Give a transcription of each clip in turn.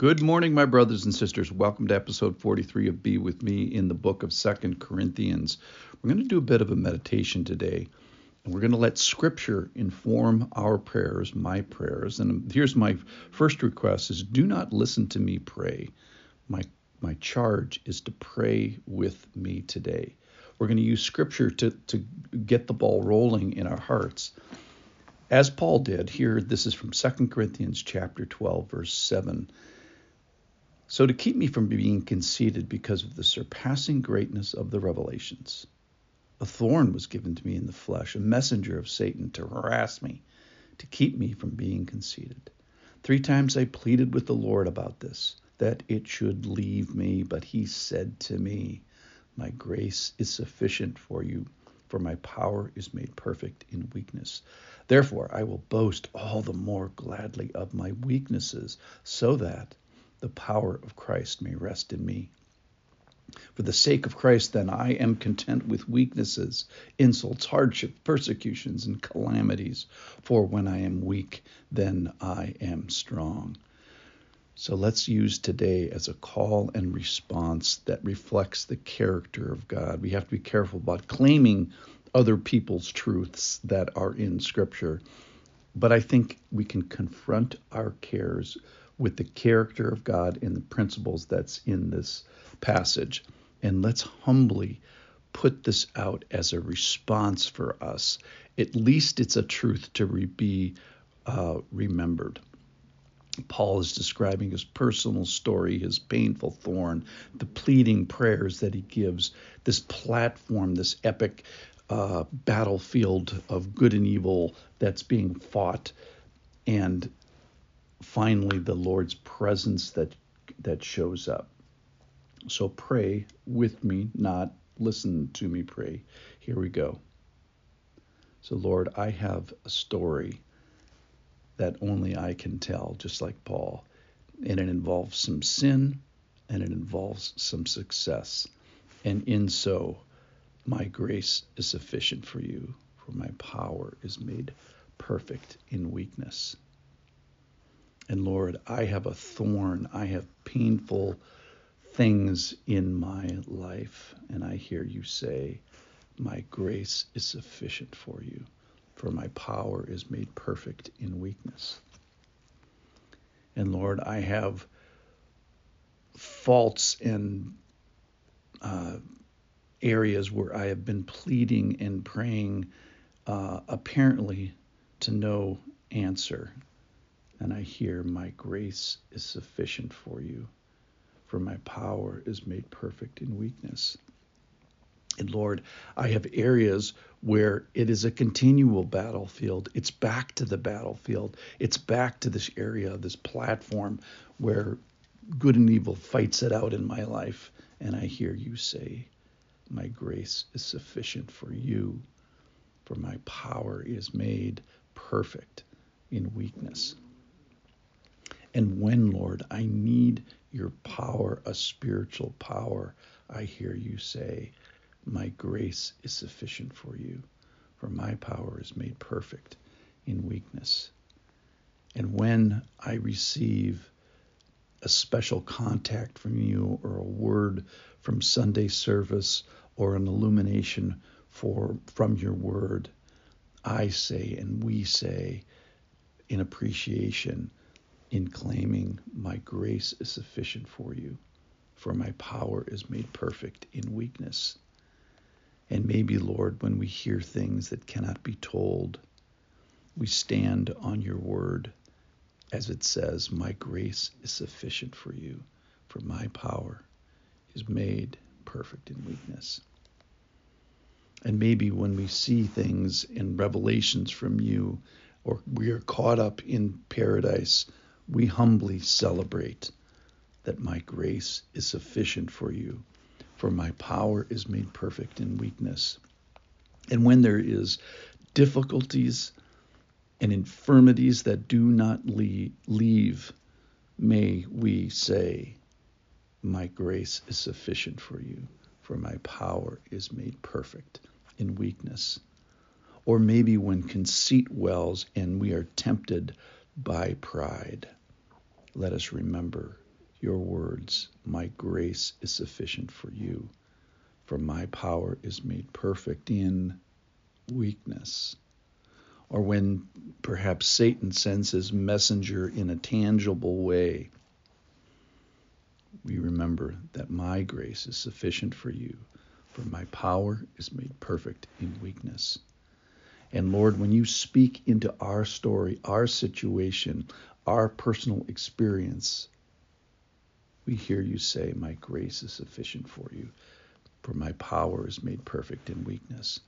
Good morning, my brothers and sisters. Welcome to episode 43 of Be With Me in the book of Second Corinthians. We're going to do a bit of a meditation today, and we're going to let Scripture inform our prayers, my prayers. And here's my first request is do not listen to me pray. My, my charge is to pray with me today. We're going to use Scripture to, to get the ball rolling in our hearts. As Paul did here, this is from 2 Corinthians chapter 12, verse 7. So, to keep me from being conceited because of the surpassing greatness of the revelations, a thorn was given to me in the flesh, a messenger of Satan to harass me, to keep me from being conceited. Three times I pleaded with the Lord about this, that it should leave me, but he said to me, My grace is sufficient for you, for my power is made perfect in weakness. Therefore, I will boast all the more gladly of my weaknesses, so that the power of Christ may rest in me. For the sake of Christ, then, I am content with weaknesses, insults, hardships, persecutions, and calamities. For when I am weak, then I am strong. So let's use today as a call and response that reflects the character of God. We have to be careful about claiming other people's truths that are in Scripture. But I think we can confront our cares with the character of God and the principles that's in this passage. And let's humbly put this out as a response for us. At least it's a truth to re- be uh, remembered. Paul is describing his personal story, his painful thorn, the pleading prayers that he gives, this platform, this epic uh, battlefield of good and evil that's being fought. And finally the Lord's presence that that shows up. So pray with me, not listen to me pray. Here we go. So Lord, I have a story that only I can tell, just like Paul. And it involves some sin and it involves some success. And in so, my grace is sufficient for you, for my power is made perfect in weakness. And Lord, I have a thorn. I have painful things in my life. And I hear you say, My grace is sufficient for you, for my power is made perfect in weakness. And Lord, I have faults and uh, areas where I have been pleading and praying, uh, apparently to no answer and I hear, My grace is sufficient for you, for my power is made perfect in weakness. And Lord, I have areas where it is a continual battlefield. It's back to the battlefield. It's back to this area, this platform where good and evil fights it out in my life. And I hear you say, My grace is sufficient for you, for my power is made perfect in weakness. And when, Lord, I need your power, a spiritual power, I hear you say, My grace is sufficient for you, for my power is made perfect in weakness. And when I receive a special contact from you or a word from Sunday service or an illumination for from your word, I say and we say in appreciation, in claiming, My grace is sufficient for you, for my power is made perfect in weakness. And maybe, Lord, when we hear things that cannot be told, we stand on your word as it says, My grace is sufficient for you, for my power is made perfect in weakness. And maybe when we see things in revelations from you, or we are caught up in paradise we humbly celebrate that my grace is sufficient for you, for my power is made perfect in weakness. And when there is difficulties and infirmities that do not leave, may we say, My grace is sufficient for you, for my power is made perfect in weakness. Or maybe when conceit wells and we are tempted by pride let us remember your words, My grace is sufficient for you, for my power is made perfect in weakness. Or when perhaps Satan sends his messenger in a tangible way, we remember that my grace is sufficient for you, for my power is made perfect in weakness. And Lord, when you speak into our story, our situation, our personal experience, we hear you say, My grace is sufficient for you, for my power is made perfect in weakness.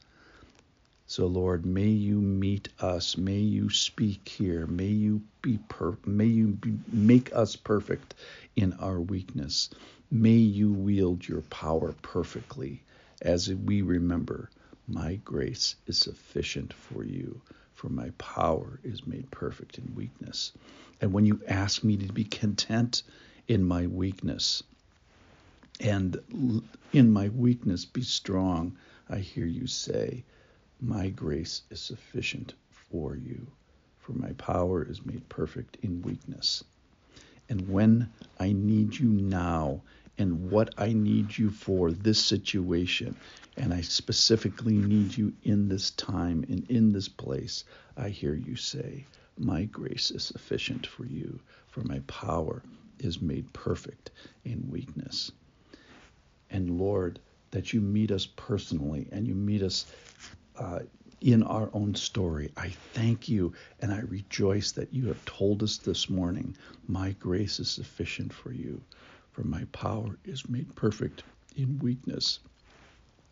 So, Lord, may you meet us. May you speak here. May you be per- may you be, make us perfect in our weakness. May you wield your power perfectly as we remember my grace is sufficient for you, for my power is made perfect in weakness. And when you ask me to be content in my weakness, and in my weakness be strong, I hear you say, My grace is sufficient for you, for my power is made perfect in weakness. And when I need you now, and what I need you for this situation, and I specifically need you in this time and in this place, I hear you say, My grace is sufficient for you, for my power is made perfect in weakness. And Lord, that you meet us personally and you meet us uh, in our own story. I thank you and I rejoice that you have told us this morning, My grace is sufficient for you, for my power is made perfect in weakness.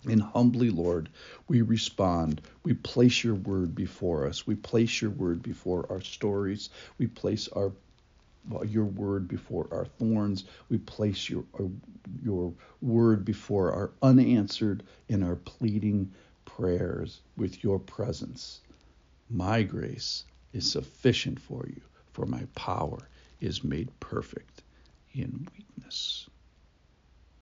And humbly, Lord, we respond. We place your word before us. We place your word before our stories. We place our your word before our thorns. We place your uh, your word before our unanswered and our pleading prayers with your presence. My grace is sufficient for you, for my power is made perfect in weakness.